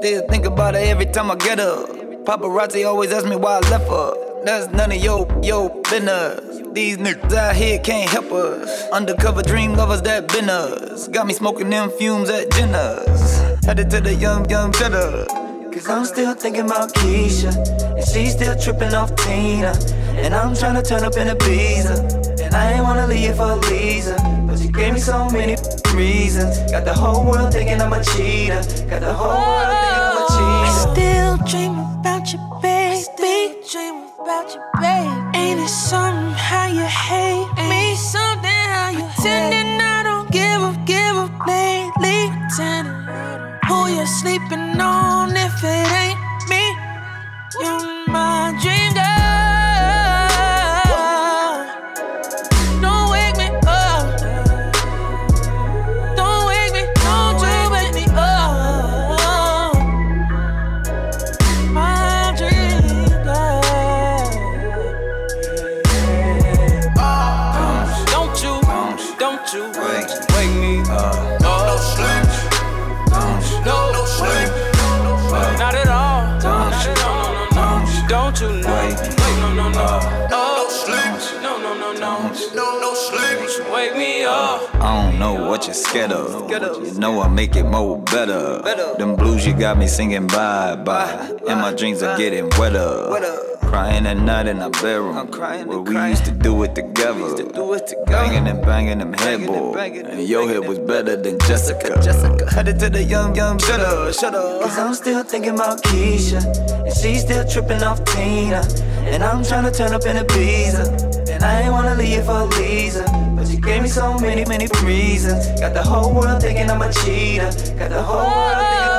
Still think about her every time I get her. Paparazzi always ask me why I left her. That's none of your, your business. These niggas out here can't help us. Undercover dream lovers that been us. Got me smoking them fumes at Jenna's. Headed to the young, young cheddar. Cause I'm still thinking about Keisha. And she's still tripping off Tina. And I'm trying to turn up in a Ibiza. And I ain't wanna leave for Lisa. But you gave me so many reasons. Got the whole world thinking I'm a cheater. Got the whole world thinking I'm a cheater. I Still dream about you, baby. Still dream about you, baby. Ain't it something how you hate me? Something how you pretending I don't give up, give up lately. Pretending who you're sleeping on if it ain't me. You're what scared of. You know I make it more better. Them blues you got me singing bye bye. And my dreams are getting wetter. Crying at night in our bedroom. Where we used to do it together. Banging and banging them headboard. And your head was better than Jessica. Jessica. Headed to the young, young, shut up, shut up. Cause I'm still thinking about Keisha. And she's still tripping off Tina. And I'm trying to turn up in a Ibiza. I ain't wanna leave for Lisa. But you gave me so many, many reasons. Got the whole world thinking I'm a cheater. Got the whole world thinking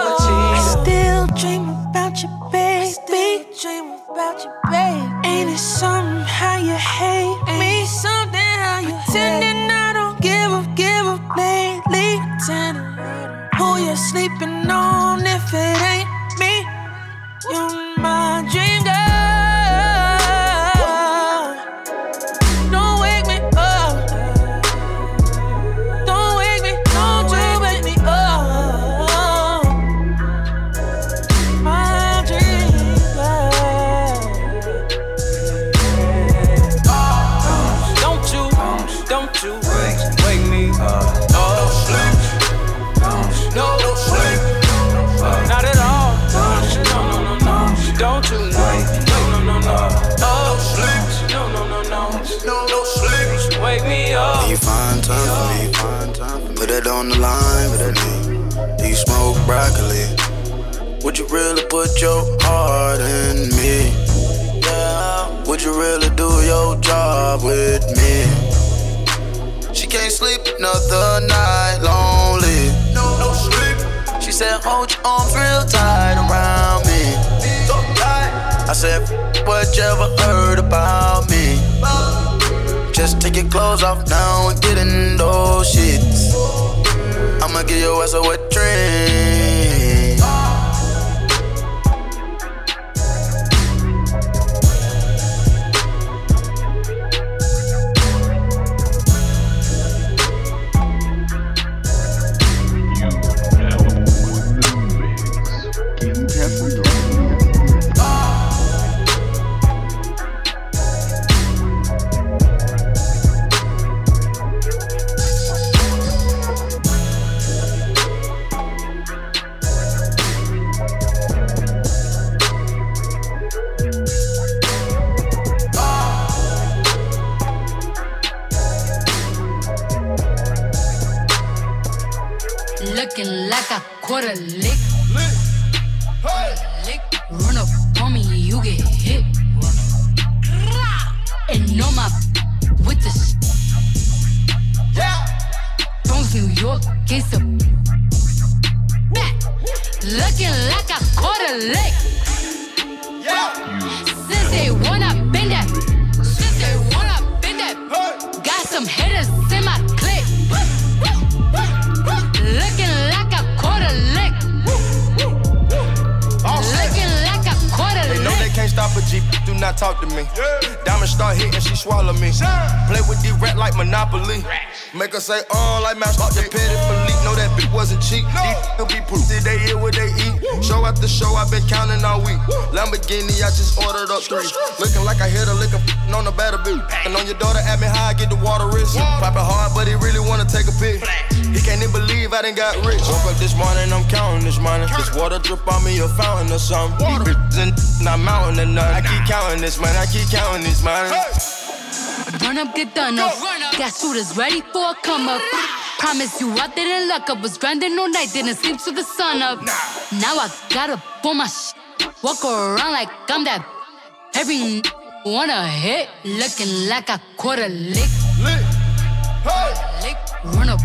Lamborghini, I just ordered up three. Looking like I hit a lick of on the batter boot. And on your daughter, at me how I get the water rich. Pop it hard, but he really wanna take a pic. He can't even believe I done got rich. Woke up this morning, I'm counting this money. This water drip on me, a fountain or something. These and not mountain or nothing. I keep counting this money, I keep counting this money. Run up, get done up. Got shooters ready for a come up. Promise you I didn't luck up. Was grinding all night, didn't sleep till the sun up. Now I gotta pull my Walk around like I'm that. Every wanna hit, looking like a quarter lick. Lick, hey. lick, run up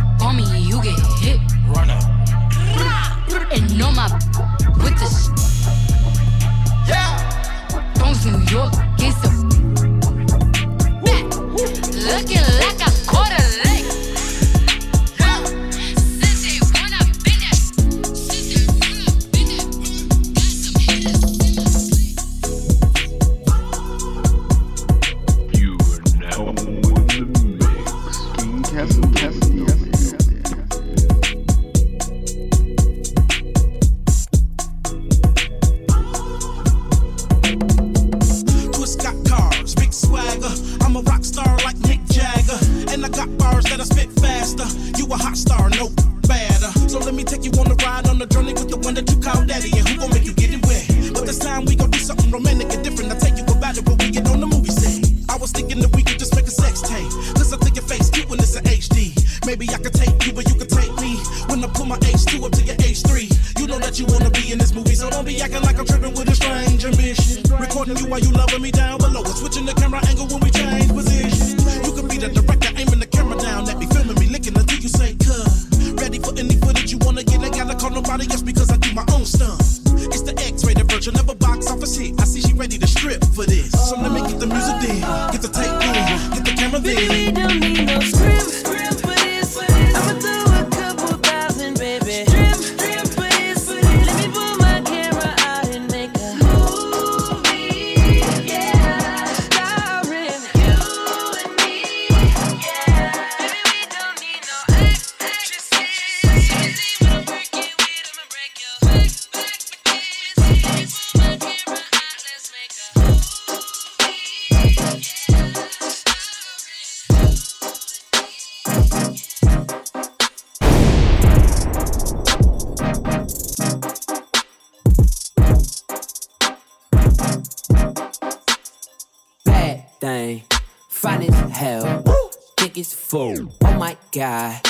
fool. Oh my god,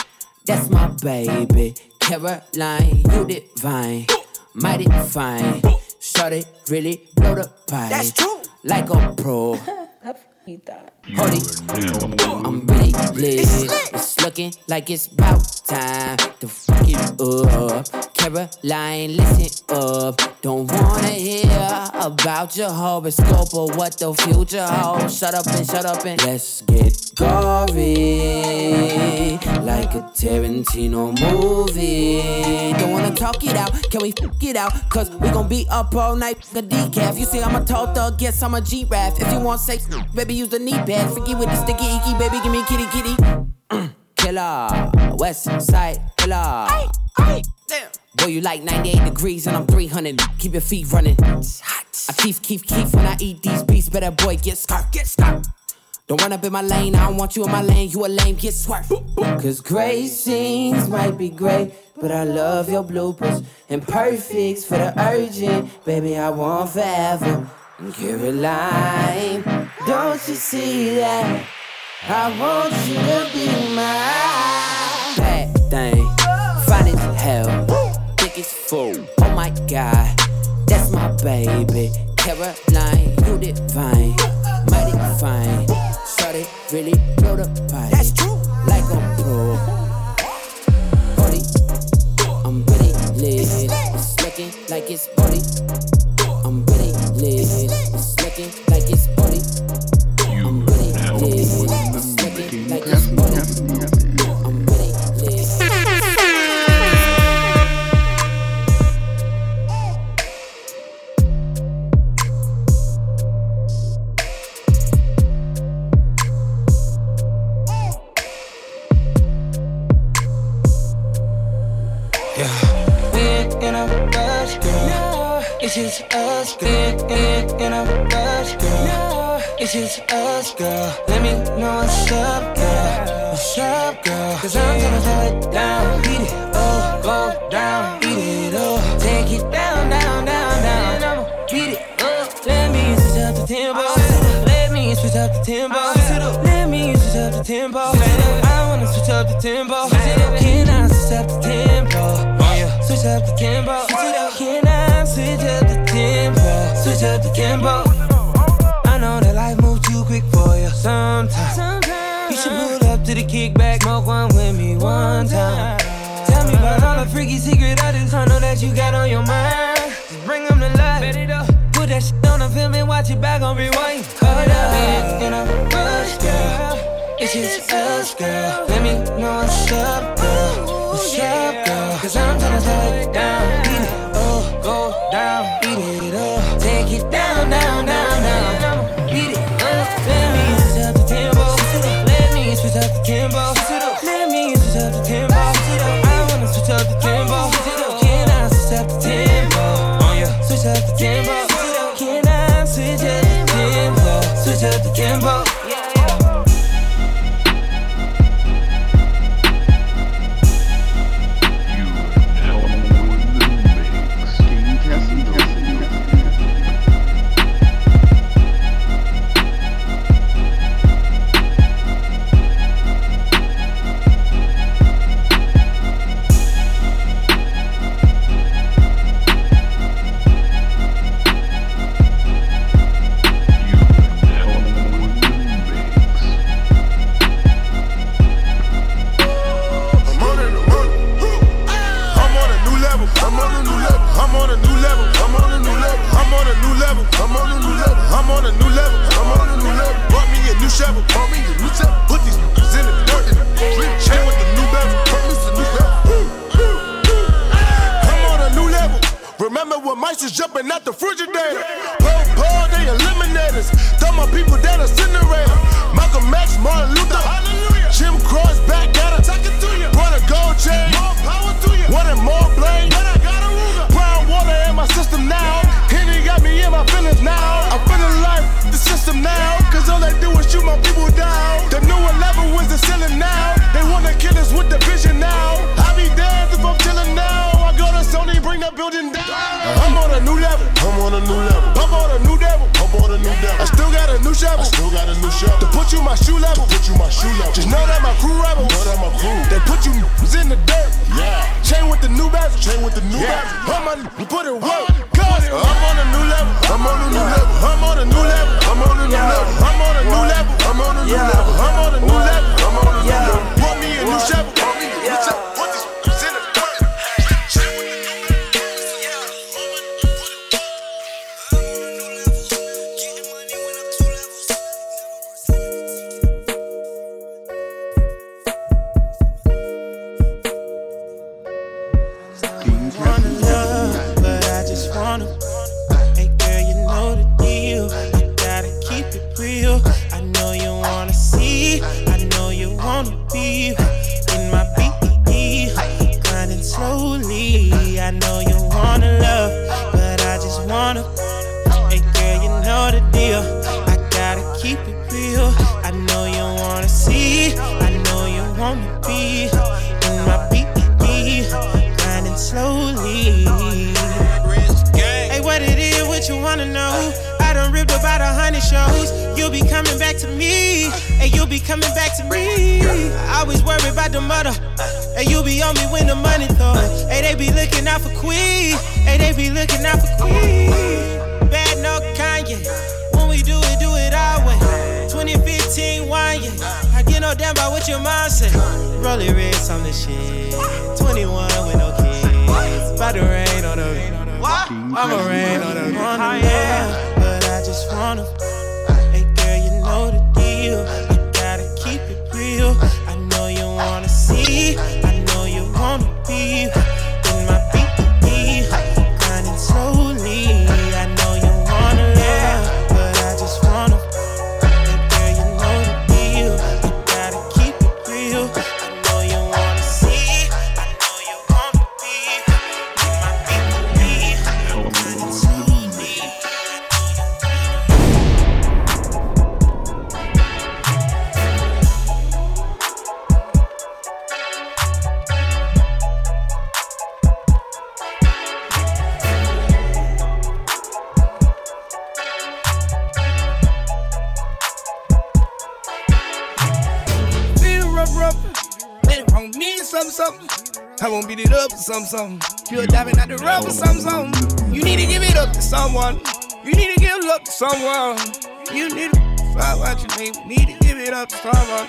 that's my baby. Caroline, you divine. Mighty fine. Shorty really blow the pipe. That's true. Like a pro. He thought. Holy, I'm really lit. It's, it's looking like it's about time to fuck it up. Caroline, listen up. Don't wanna hear about your horoscope or what the future holds. Shut up and shut up and let's get gory like a Tarantino movie. Don't wanna talk it out, can we f it out? Cause we gon' be up all night, f a decaf. You see, I'm a tall thug, yes, I'm a giraffe. If you want sex, baby, use the knee pad. Forget with the sticky icky, baby, give me kitty kitty. killer, West Side Killer. Aye, aye. Damn. Boy, you like 98 degrees and I'm 300. Keep your feet running. hot I keep, keep, keep when I eat these beats. Better boy, get scarf, get scarf. Don't run up in my lane, I don't want you in my lane, you a lame, get swerved. Cause great scenes might be great, but I love your bloopers. And perfects for the urgent, baby, I want forever. And Caroline, don't you see that? I want you to be mine. fool. Oh my god, that's my baby. Caroline, you divine. Mighty fine. Started really blow the pipe. to the tempo something, something. You're diving out the or something, something. You need to give it up to someone. You need to give love to someone. You need to find what you need. Need to give it up to someone.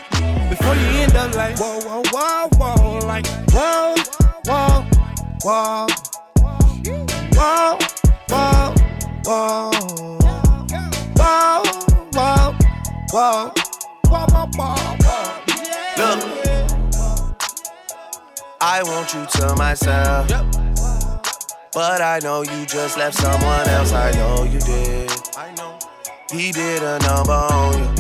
Before you end up like, whoa, whoa, whoa, whoa. Like, whoa, whoa, whoa. Whoa, whoa, whoa. Whoa, whoa, whoa. Whoa, whoa, whoa, I want you to myself. But I know you just left someone else. I know you did. I know. He did a number on you.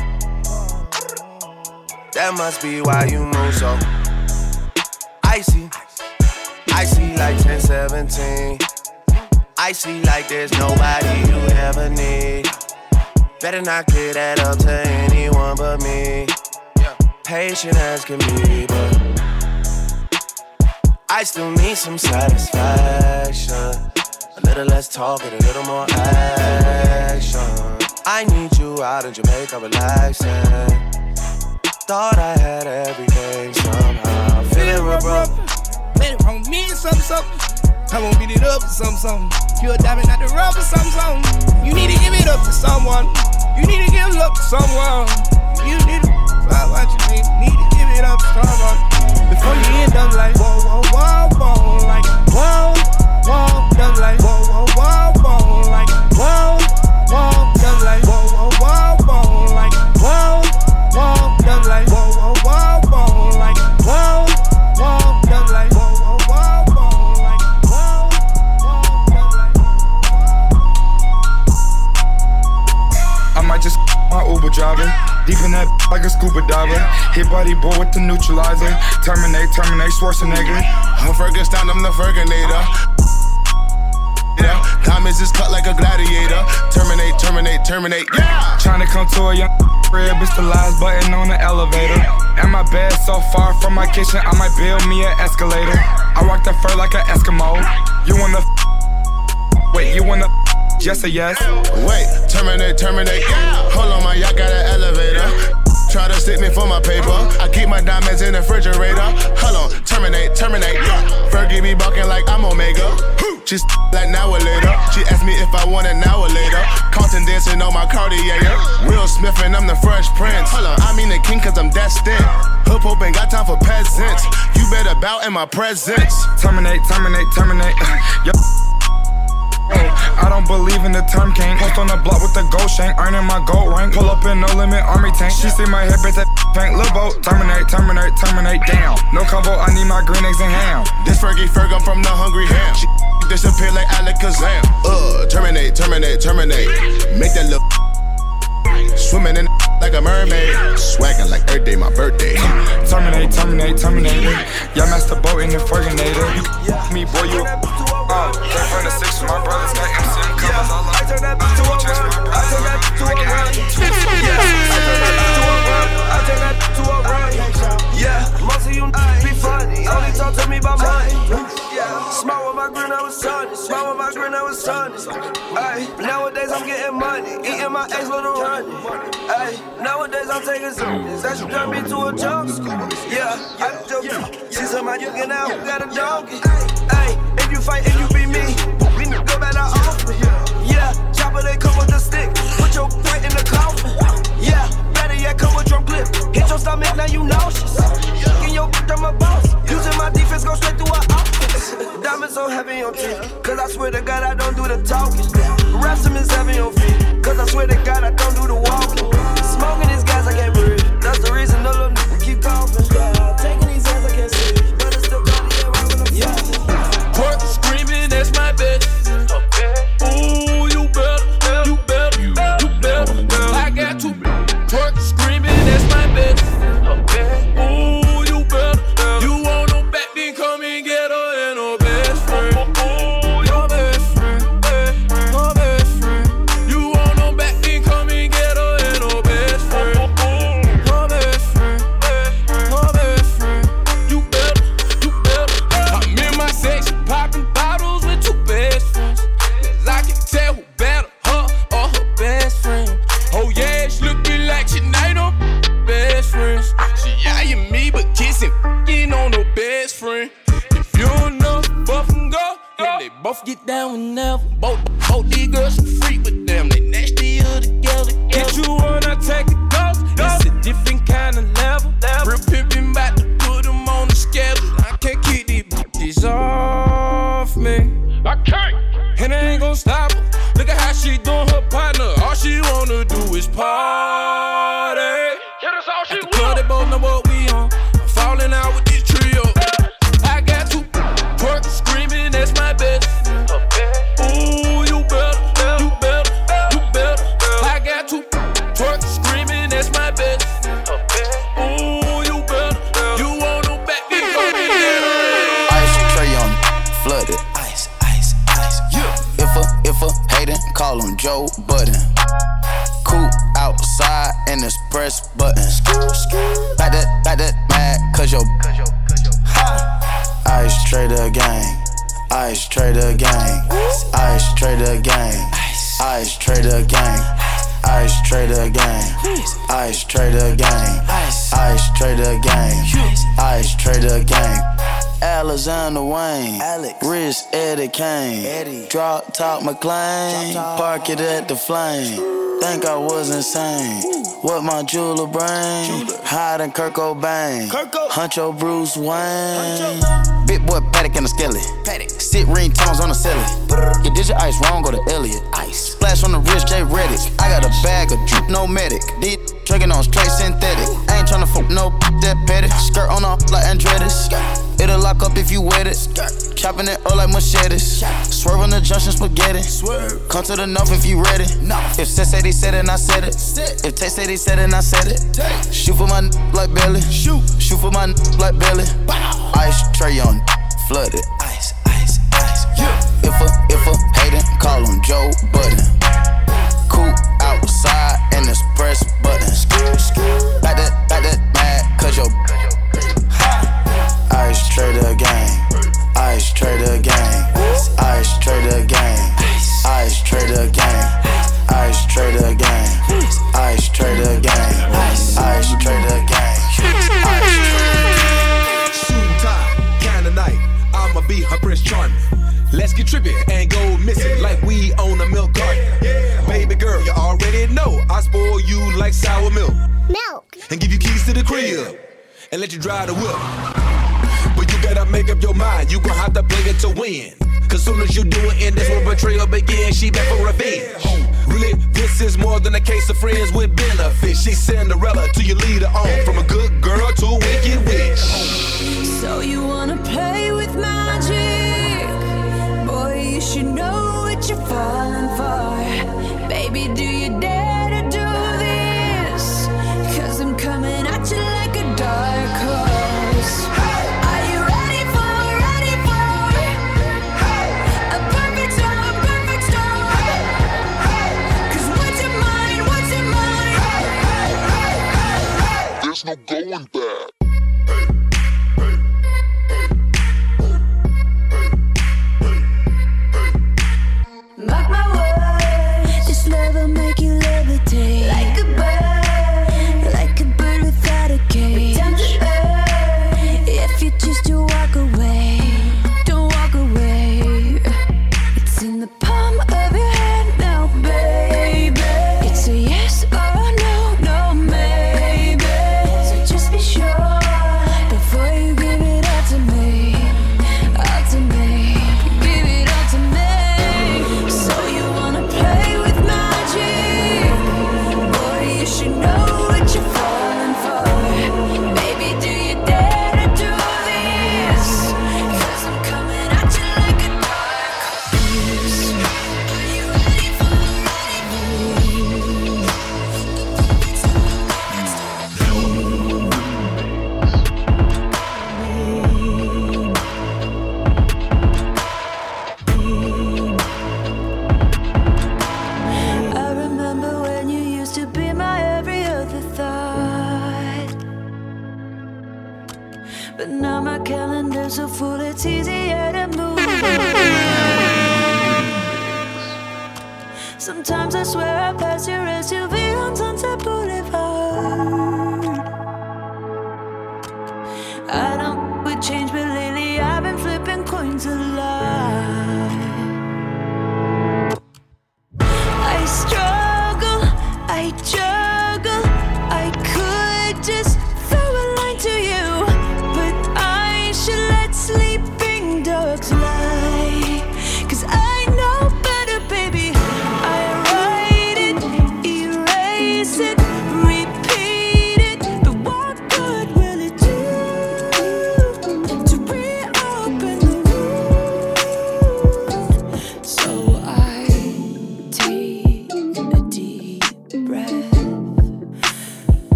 That must be why you move so icy. Icy like 10, 17. Icy like there's nobody you ever need. Better not get that up to anyone but me. Patient as can be, but I still need some satisfaction. A little less talk and a little more action. I need you out in Jamaica relaxing. Thought I had everything somehow. Feeling rough, rough. Let it me something, something. I won't beat it up or something, something. You're diving out the or something, something. You need to give it up to someone. You need to give love to someone. You need to find what you need. Need to it up someone. Before you end up like, whoa, whoa, whoa, whoa. Like, whoa. Like a scuba diver. Hit body boy with the neutralizer. Terminate, terminate, Schwarzenegger. I'm Ferguson, I'm the Ferginator. Yeah, diamonds is cut like a gladiator. Terminate, terminate, terminate. Yeah. Trying to come to a young crib, it's the last button on the elevator. And my bed so far from my kitchen, I might build me an escalator. I rock the fur like an Eskimo. You wanna wait? You wanna yes or yes? Wait, terminate, terminate. Yeah. Hold on, my yacht got an elevator. Try to stick me for my paper. I keep my diamonds in the refrigerator. Hold on, terminate, terminate. Fergie be barking like I'm Omega. She's like now or later. She asked me if I want now or later. Compton dancing on my Cartier. Will Smith and I'm the Fresh Prince. Hold on, I mean the king cause I'm destined. Hoop hoop ain't got time for peasants. You better bow in my presence. Terminate, terminate, terminate. Yo. I don't believe in the term king. Post on the block with the gold shank, earning my gold rank. Pull up in no limit army tank. She see my hip, bitch, that tank. Lil' boat, terminate, terminate, terminate, down. No combo, I need my green eggs and ham. This Fergie Ferg, I'm from the hungry ham. She disappear like Alakazam. Uh, terminate, terminate, terminate. Make that look. Swimming in like a mermaid. Swagging like Earth Day, my birthday. Terminate, terminate, terminate. Y'all master boat in the Ferginator. You me, boy, you. Uh, came from the six with my brothers, got MCM covers all I turn that bitch to a run. I turn that to a run. Yeah, I turn that to a run. I turn that to a run. Yeah, most of you be funny. Only talk to me about money. Smile with my grin, I was sunny. Smile with my grin, I was sunny. Ay, nowadays I'm getting money. Eating my ex little runny. Ay, nowadays I'm taking some. That should turn me to a junk. Yeah, I joke. See somebody you get out, got a donkey. Ay, if you fight, if you be me, we go back to office. Yeah, chopper they come with a stick. Put your foot in the coffin. Yeah, better yet, come with drum clip. Hit your stomach, now you nauseous. Fucking your bitch, I'm a boss. Using my defense, go straight through her office. Diamonds so heavy on teeth. Cause I swear to God, I don't do the talking. Rap some is heavy on feet. Cause I swear to God, I don't do the walking. Smoking these guys, I can't breathe. That's the reason the little nigga keep coughing. Yeah, taking these hands, I can't see. But it's still Cartier right when I'm yeah. Twerk screaming, that's my bitch. Both get down whenever. Both, both these girls freak with them, they nasty all together. Get you on, I take a ghost. It's a different kind of level. Real pimpin' bout to put them on the schedule. I can't keep these bitches off me. I can't. And I ain't gon' stop Alexander Wayne. Rich Eddie Kane. Eddie. Drop top McLean. Park it at the flame. Think I was insane. What my jeweler brain? Hiding Kurt Cobain. Huncho Bruce Wayne. Big boy Paddock in the skelly. Sit ring tones on the celly. You did your ice wrong, go to Elliot. Ice. Splash on the wrist, J Reddick. I got a bag of drip, no medic. These drinking on straight synthetic. I ain't tryna fuck no that petty. Skirt on off like Andretti's. It'll lock up if you wet it. Chopping it up like machetes. Swerve on the junction spaghetti. Come to the north if you ready. If Sis said he said it, and I said it. If Tay said he said it, and I said it. Shoot for my n- like belly. Shoot. Shoot for my n- like belly. Ice tray on flooded. Ice, ice, ice. If a if a hatin', call him Joe Budden. Outside and this press button. Back that, back that mad, cause your let you drive the whip. But you gotta make up your mind, you gon' have to play it to win. Cause soon as you do it, and this when betrayal begins, she back for revenge. Really, this is more than a case of friends with benefits. She's Cinderella to your leader on, from a good girl to a wicked witch. So you wanna play with magic? Boy, you should know what you're falling for.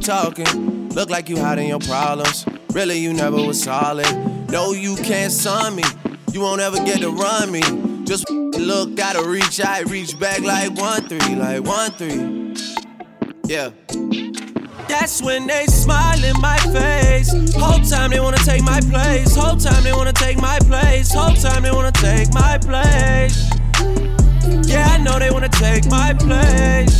Talking. Look like you hiding your problems. Really, you never was solid. No, you can't sign me. You won't ever get to run me. Just look, gotta reach I reach back like one three, like one three. Yeah. That's when they smile in my face. Whole time they wanna take my place. Whole time they wanna take my place. Whole time they wanna take my place. Yeah, I know they wanna take my place.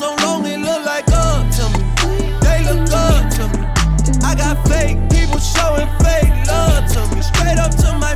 showing fake love to me. Straight up to my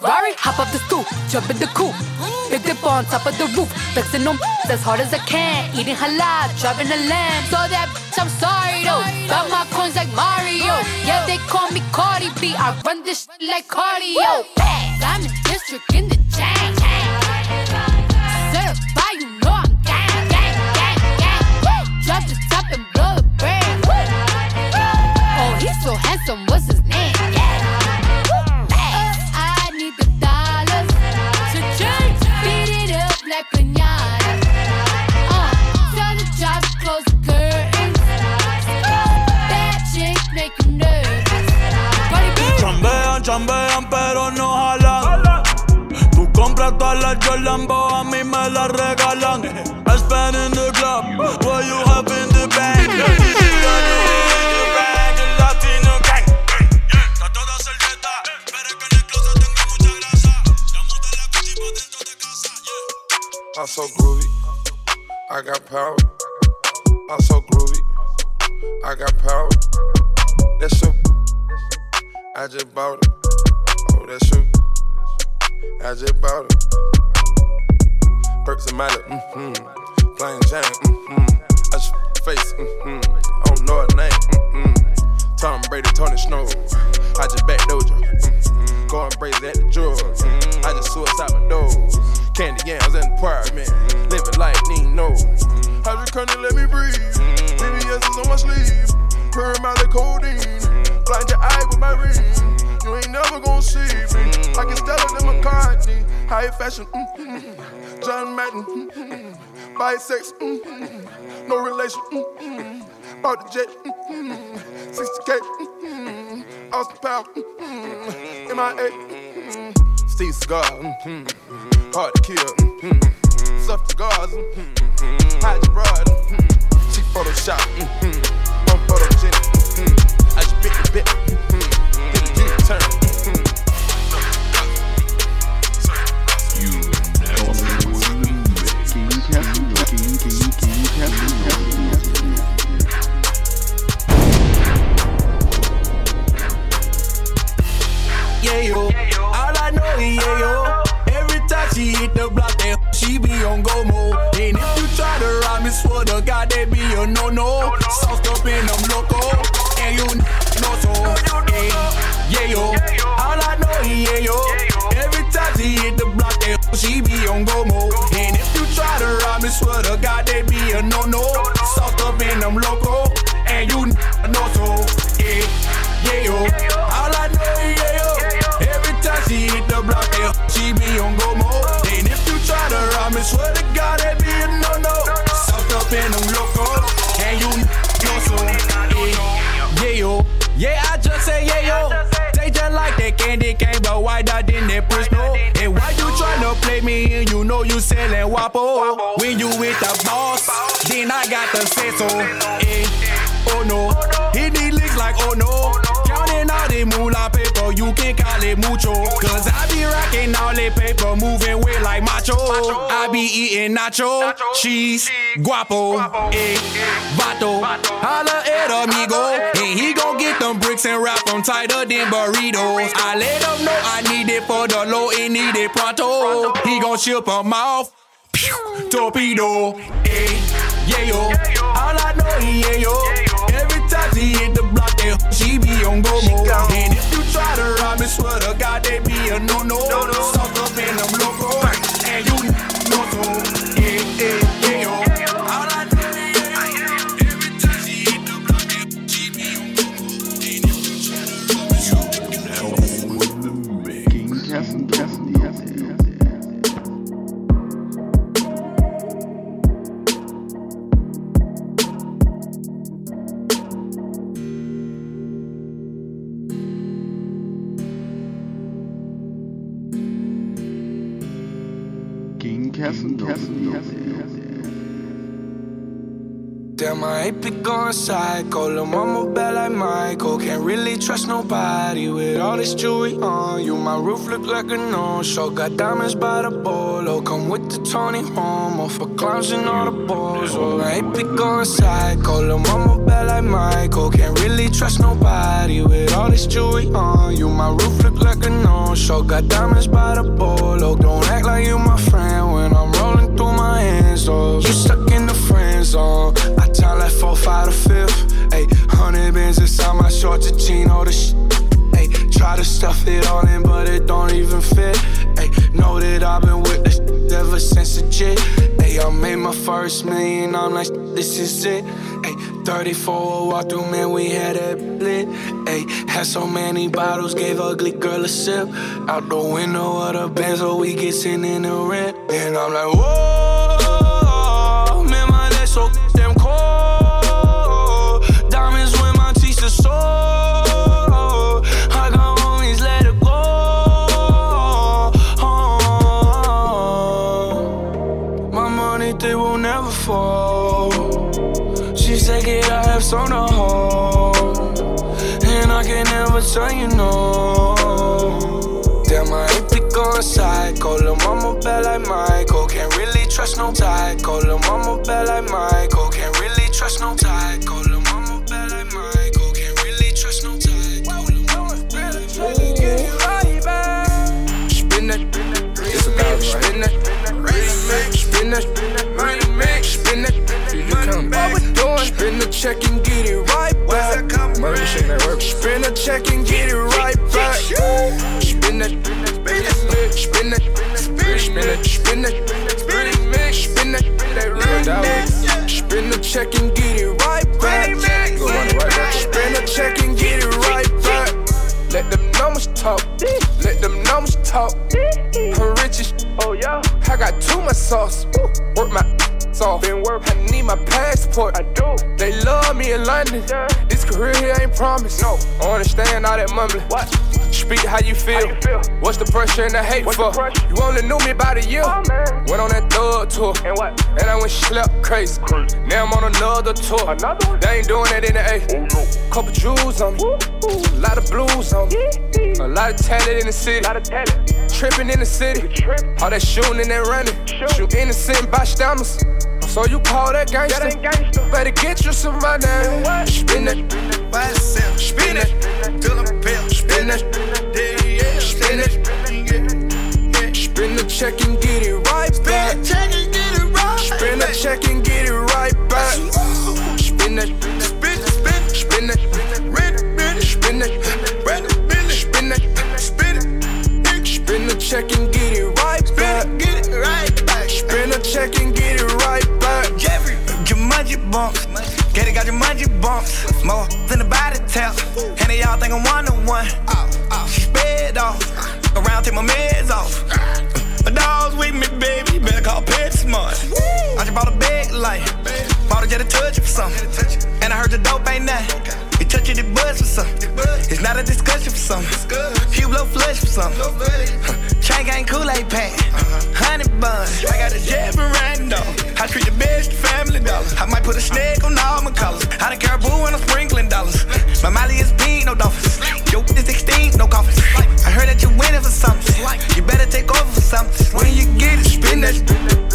Ferrari, hop up the stoop, jump in the coop. Big dip on top of the roof, flexing on as hard as I can. Eating halal, driving a lamb. So that bitch, I'm sorry though. Got my coins like Mario. Yeah, they call me Cardi B. I run this shit like cardio. I'm in district in the chain. Certified, you know I'm gang, gang, gang, gang. Drop the top and blow the brand. Oh, he's so handsome, what's his name? Jolambo, a mí me las regalan. I spend in the club, what you have in the bank. La. I'm so groovy. I got power. I'm so groovy. I got power. That's your. I just bought it. Oh, that's your. I just bought it. Perks and Miley, mm-hmm. Plain Jane, mm-hmm. I just face, mm-hmm. I don't know her name, mm-hmm. Tom Brady, Tony Snow. I just back doja. Mm-hmm. Going crazy at the drug. Mm-hmm. I just suicide my door. Candy yams in the apartment. Living like need no. Hydrocurrent, let me breathe. VVS is on my sleeve. Purring my codeine. Blind your eye with my ring. You ain't never gonna see me. Like it's Stella McCartney. High fashion, mm-hmm. John Madden. Mm-hmm. Bisex, mm-hmm. no relation. Mm-hmm. Bought the jet, mm-hmm. 60K. Mm-hmm. Austin Powell, mm-hmm. MIA. Mm-hmm. Steven Seagal, mm-hmm. hard to kill. Mm-hmm. Soft cigars, mm-hmm. hide your broad. Mm-hmm. Cheap Photoshop, mm-hmm. on photogenic. Mm-hmm. I just bit the bit. Mm-hmm. Did a U-turn. Yeah, yo. All I know is yeah, yo. Every time she hit the block, that she be on go more. And if you try to rob me, swear to God, that be a no no. Loco, and you so. Yeah, yeah, yo. All I know is yeah, yo. Every time she hit the block, that she be on go mode. Me, swear to God, that be a no no. Sauced up in them loco, and you know so. Yeah, yeah, yo. Selling wapo? When you with the boss, then I got the say so. Eh, oh no, he need licks like oh no. Counting all the moolah paper, you can call it mucho. Cause I be rocking all the paper, moving weight like macho. I be eating nacho, cheese, guapo, eh, vato. Holla at amigo, and he gon' get them bricks and wrap them tighter than burritos. I let him know I need it for the low and need it pronto. He gon' ship them off. Pew, torpedo, eh, yeah yo. All I know yeah yo. Every time she hit the block, that she be on go mode. And if you try to rob me, swear to God, they be a no no. Suck up in them loco, and you know so. Yeah, yeah, Damn, I ain't be going psycho. Lil' mama bad like Michael. Can't really trust nobody with all this jewelry on you. My roof look like a no-show. Got diamonds by the bolo. Come with the Tony Romo for clowns and all the balls. Oh, I ain't be going psycho. Lil' mama bad like Michael. Can't really trust nobody with all this jewelry on you. My roof look like a no-show. Got diamonds by the bolo. Don't act like you my friend Oh, you stuck in the friend zone. I time like four, five, to fifth. Ayy, hundred bins inside my shorts, a chino, the sh. Ayy, try to stuff it all in, but it don't even fit. Ayy, know that I've been with this ever since the jit. Ayy, I made my first million, I'm like, this is it. Ayy, 34 walk through, man, we had that lit. Ayy, had so many bottles, gave ugly girl a sip. Out the window of the Benz, so we get in the rent. And I'm like, whoa, trust no tyco. Lil' mama bad like Michael. Can't really trust no tyco. Lil' mama bad like Michael. Can't really trust no tyco. Lil' mama bad like Michael. Get it right back. Spin that, it's a thousand, spin that, spin that, money make, spin that, What we doing? Spin the check and get it right back. Money shit network. Spin the check and get it right back. Spin that, spin that, spin that, spin that, spin that, that, spin that, spin the check and get it right back. Go run it right back. Spin the check and get it right back. Let them numbers talk. Let them numbers talk. I'm rich as oh yeah. I got too much sauce. Work my off. Been work. I need my passport. I do. They love me in London. This career here ain't promised. No. I understand all that mumbling. What? Speak how you feel. What's the pressure and the hate for? You only knew me about a year. Went on that thug tour. And what? And I went slept crazy. Now I'm on another tour. Another one? They ain't doing that in the A. Couple jewels on me. A lot of blues on me. A lot of talent in the city. A lot of talent. Tripping in the city. All that shooting and that running. Shoot innocent bystanders. So you call that gangster? Better get you some money. Spin check and get it right back. Spin that check and get it right. back. Spin that check and get it right back. Spin that, spin, spin, spin that, spin that, spin that, spin it, spin the check and get it right back. Get it right back. Spin the check and get it right back. Jeffrey, your magic bumps. Gator got Jumanji bumps. More than a body tap. And they all think I'm one to one. Sped off. Around, take my meds off. My dog's with me, baby. Better call PetSmart. I just bought a big light. Bought a jet to touch for something. And I heard the dope ain't nothing. You touch it, it buzz for something. It's not a discussion for something. Few blow flush for something. Chain gang Kool-Aid pack. Uh-huh. Honey bun. I got a jet for random. I treat the best family dollar. I might put a snake on all my colors. I don't care boo when I'm sprinkling dollars. My Molly is pink, no dolphins. Yo, is 16, no coffins. I heard that you're winning for something. You better take over for something. When you get it, spin that.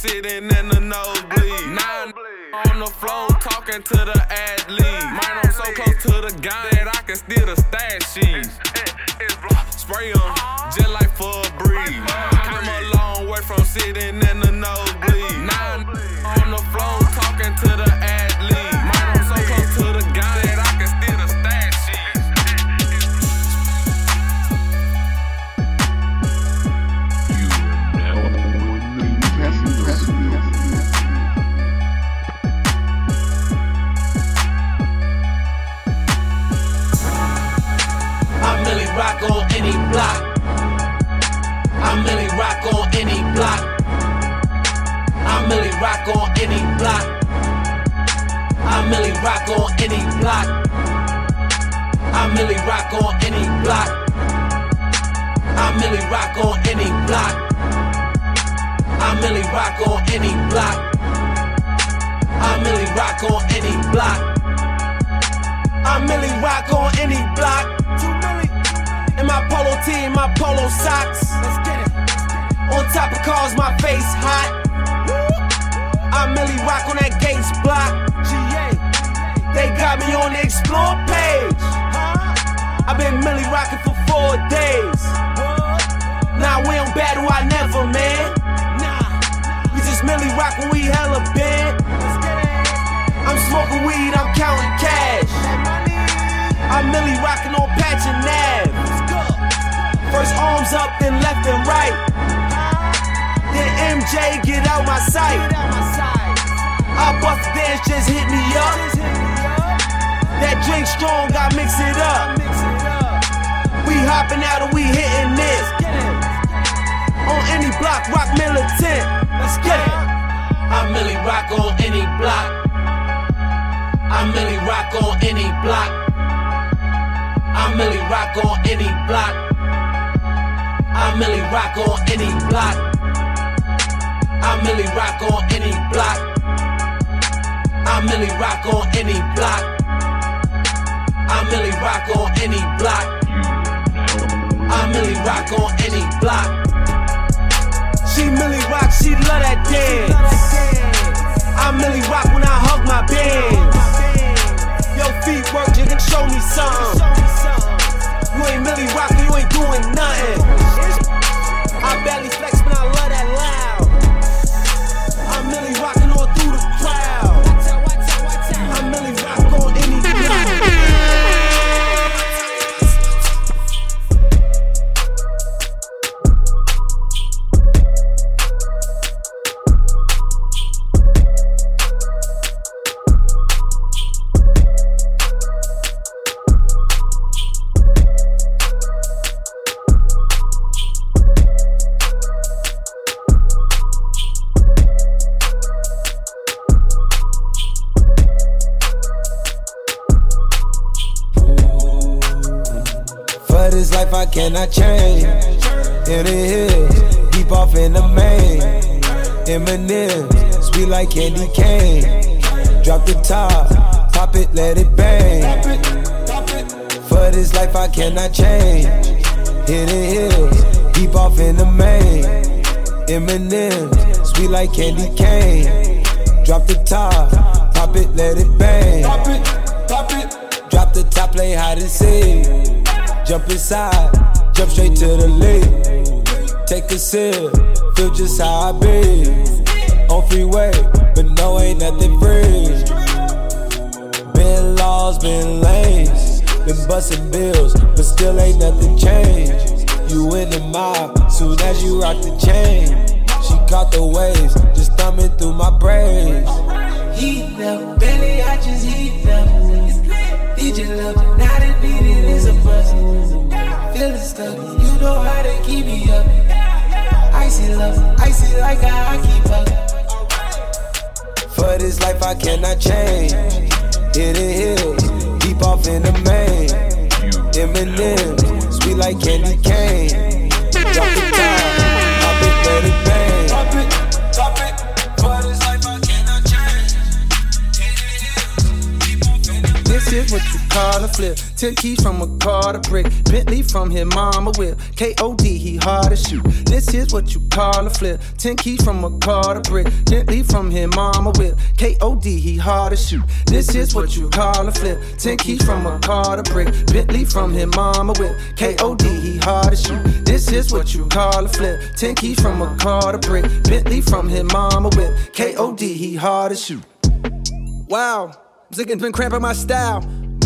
Sitting in the nosebleed. I'm on the floor talking to the athlete. Mine I'm so close to the gun that I can steal the stash sheets. Spray 'em rock on any block. I really rock on any block. I really rock on any block. I really rock on any block. I really rock on any block. I really rock on any block. In my polo tee, my polo socks. On top of cars, my face hot. I really rock on that Gates block. They got me on the explore page. I've been Milly rocking for four days. Now we don't battle, I never, man. Nah, We just Milly rock when we hella bad. I'm smoking weed, I'm counting cash. I'm Milly rocking on Patch and Nav. First arms up, then left and right. Then MJ get out my sight. I bust dance, just hit me up. That drink strong, I mix it up. We hopping out and we hitting this. On any block, rock militant. Let's get it. I Milly rock on any block. I Milly rock on any block. I Milly rock on any block. I Milly rock on any block. I Milly rock on any block. I Milly rock on any block. Milly rock on any block. I Milly rock on any block. She Milly rock, she love that dance. I Milly rock when I hug my bands. Yo, feet work, you can show me some. You ain't Milly rockin', you ain't doing nothing. I barely flex, this life I cannot change. In the hills, deep off in the main. Eminem, sweet like candy cane. Drop the top, pop it, let it bang. For this life I cannot change. In the hills, deep off in the main. Eminem, sweet like candy cane. Drop the top, pop it, let it bang. Drop the top, play hide and seek. Jump inside, jump straight to the lead. Take a sip, feel just how I be. On freeway, but no, ain't nothing free. Been laws, been lanes, been busting bills, but still ain't nothing changed. You in the mob, soon as you rock the chain. She caught the waves, just thumbing through my braids. Heat them, baby, I just heat them. DJ love, now beat it is a buzz. Feeling stuck, you know how to keep me up. Icy love, icy like I keep up. For this life I cannot change. Hit the hills, deep off in the main. Eminem, sweet like candy cane. Is what you call a flip. Ten keys from a car to brick. Bentley from his mama whip. KOD, he hard to shoot. This is what you call a flip. Ten keys from a car to brick. Bentley from his mama whip. KOD, he hard to shoot. This is what you call a flip. Ten keys from a car to brick. Bentley from his mama whip. KOD, he hard to shoot. This is what you call a flip. Ten keys from a car to brick. Bentley from his mama whip. KOD, he hard to shoot. Wow. Ziggins been cramping my style.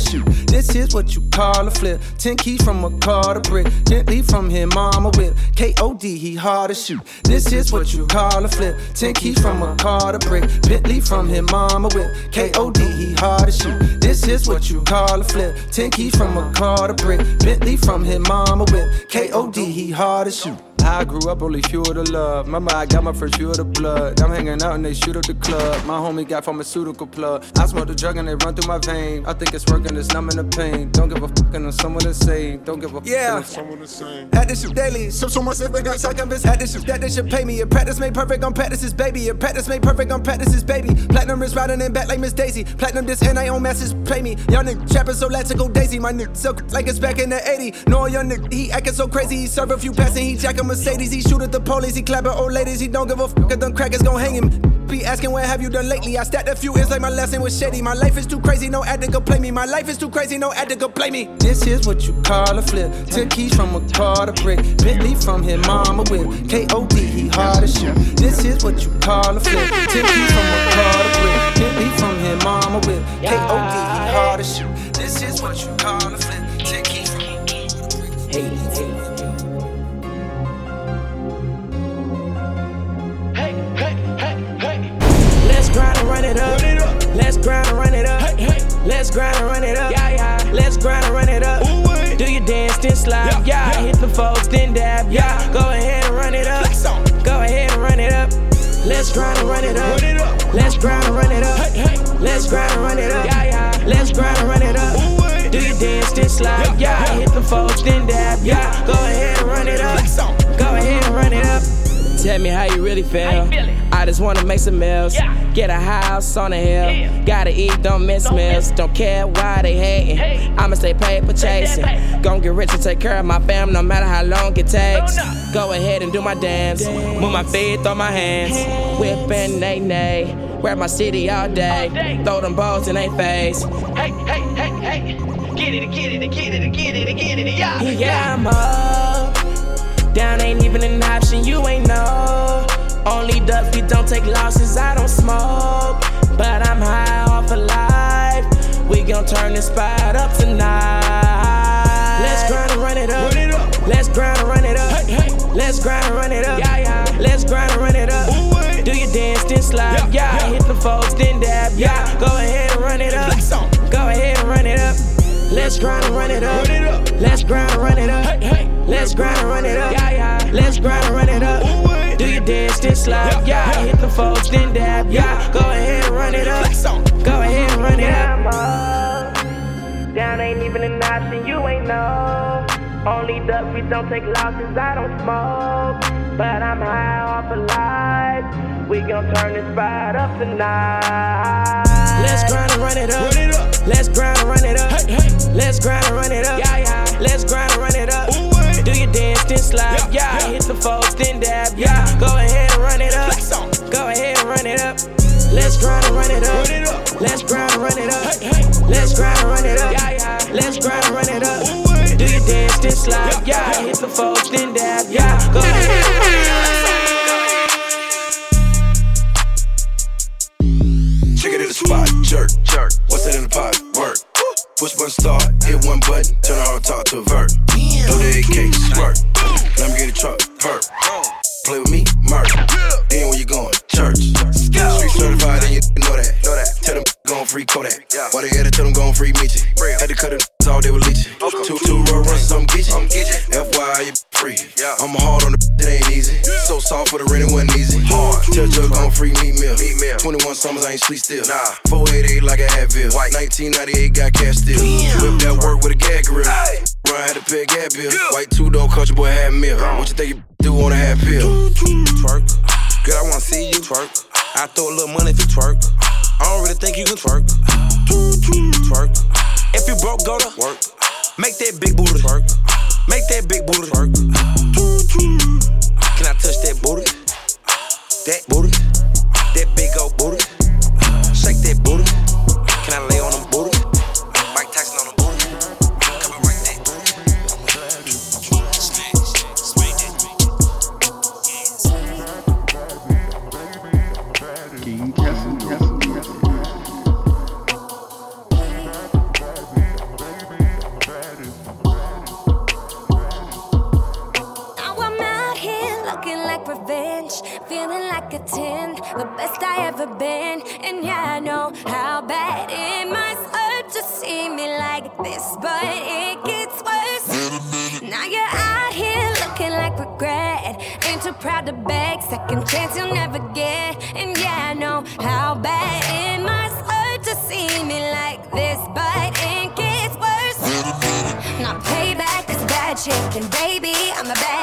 shoot. This is what you call a flip. Ten keys from a car to brick. Bentley from his mama whip. KOD, he hard to shoot. This is what you call a flip. Ten keys from a car to brick. Bentley from his mama whip. KOD, he hard to shoot. This is what you call a flip. Ten keys from a car to brick. Bentley from his mama whip. KOD, he hard to shoot. I grew up only fuel to love. Remember, I got my first fuel to blood. I'm hanging out and they shoot up the club. My homie got pharmaceutical plug. I smoke the drug and they run through my vein. I think it's working, it's numbing the pain. Don't give a fuck on someone to say. Don't give a fuck Yeah. on someone to say. Had this shit daily. So so much if I got second best. Had this shit that they should pay me. A practice made perfect on practice's baby. A practice made perfect on practice's baby. Platinum is riding in back like Miss Daisy. Platinum this and I own masses play me. Y'all nigga trapping so let's go Daisy. My nigga so like it's back in the 80. No young nigga, he acting so crazy. He serve a few passing, he jack a Mercedes. He shoot at the police, he clap at old ladies. He don't give a fuck if them crackers gon' hang him. Be asking what have you done lately? I stacked a few ends like my lesson was shady. My life is too crazy, no addict go play me. My life is too crazy, no addict go play me. This is what you call a flip. Ten keys from a car to brick. Bentley from his mama whip. KOD, he hard to shoot. This is what you call a flip. Ten keys from a car to brick. Bentley from his mama whip. KOD, he hard to shoot. This is what you call a flip. Ten keys from a Hades, Hades. Hey, Let's grind and run it up. Yeah, yeah. Let's grind and run it up. Do your dance, then slide. Yeah, hit the folks, then dab. Yeah, go ahead and run it up. Go ahead and run it up. Let's grind and run it up. Let's grind and run it up. Let's grind and run it up. Yeah, yeah. Let's grind and run it up. Do your dance, then slide. Yeah, hit the folks, then dab. Yeah, go ahead and run it up. Go ahead and run it up. Tell me how you really feel. I just wanna make some meals. Get a house on the hill. Gotta eat, don't miss meals. Don't care why they hating. I'ma stay paper chasing. Gon' get rich and take care of my fam no matter how long it takes. Go ahead and do my dance. Move my feet, throw my hands. Whip and nay nay. Wear my city all day. Throw them balls in they face. Hey, hey, hey, hey. Get it, get it, get it, get it, get it, yeah. Yeah, I'm up. Down ain't even an option, you ain't know. Only duck, we don't take losses, I don't smoke. But I'm high off of life. We gon' turn this spot up tonight. Let's grind and run it up. Let's grind and run it up. Let's grind and run it up. Yeah, yeah. Let's grind and run it up. Do your dance, then slide. Yeah, hit the folks, then dab. Yeah, go ahead and run it up. Go ahead and run it up. Let's grind and run it up. Let's grind and run it up. Let's grind and run it up. Yeah, yeah. Let's grind and run it up. Do your dance, then slide. Yeah, hit the folks, then dab. Yeah, go ahead run it up. Go ahead and run it up. Down ain't even an option, you ain't know. Only duck, we don't take losses, I don't smoke. But I'm high off of life. We gon' turn this spot up tonight. Let's grind and run it up. Let's grind and run it up. Let's grind and run it up. Yeah, yeah. Let's grind and run it up. Do your dance, then slide. Yeah, hit the folks, then dab. Yeah, go ahead and run it up. Go ahead and run it up. Let's grind and run it up. Let's grind and run it up. Let's grind and run it up. Yeah, yeah. Let's grind and run it up. Do your dance, then slide. Yeah, hit the folks, then dab. Yeah, go ahead and run it up. Check it in the spot, jerk, jerk. What's that in the pot? Work. Push button start, hit one button, turn the hard talk to a vert. Throw the AK, squirt. Let me get a truck, perk. Play with me, murk. Then where you going? Church. Street certified, and you free Kodak. Why they had to tell them gon' free Meechie? Had to cut it all they were leeching. Two, two roll runs, I'm geeching. FYI, you free. I'm hard on the it ain't easy. So soft for the rent, it wasn't easy. Hard. Tell Jug gon' free meat meal. 21 summers, I ain't sleep still. Nah. 488 like a Advil. 1998 got cash still. Whip that work with a gag grill. Run had to pay a gag bill. White two door country boy had meal. What you think you do on a half pill? Twerk. Girl, I wanna see you twerk. I throw a little money if you twerk. I don't really think you can twerk. Twerk. If you broke, go to work. Make that big booty twerk. Make that big booty twerk. Can I touch that booty? That booty. That big old booty. Shake that booty. Proud to beg, second chance you'll never get. And yeah, I know how bad it must hurt to see me like this, but it gets worse. Now payback is bad and baby, I'm the baddest.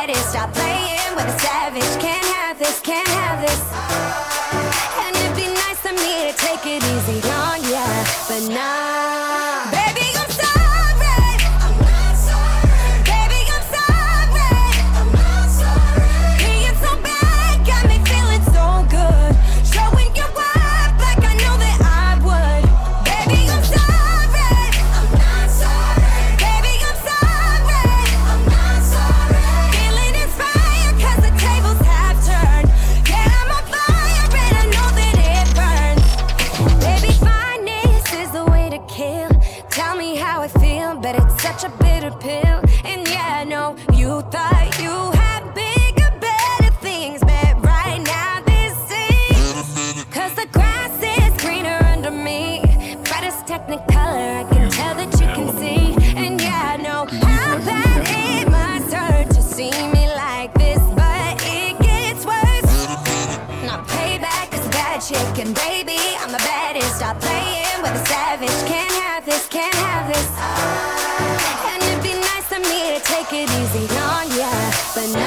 Take it easy on ya, but nah.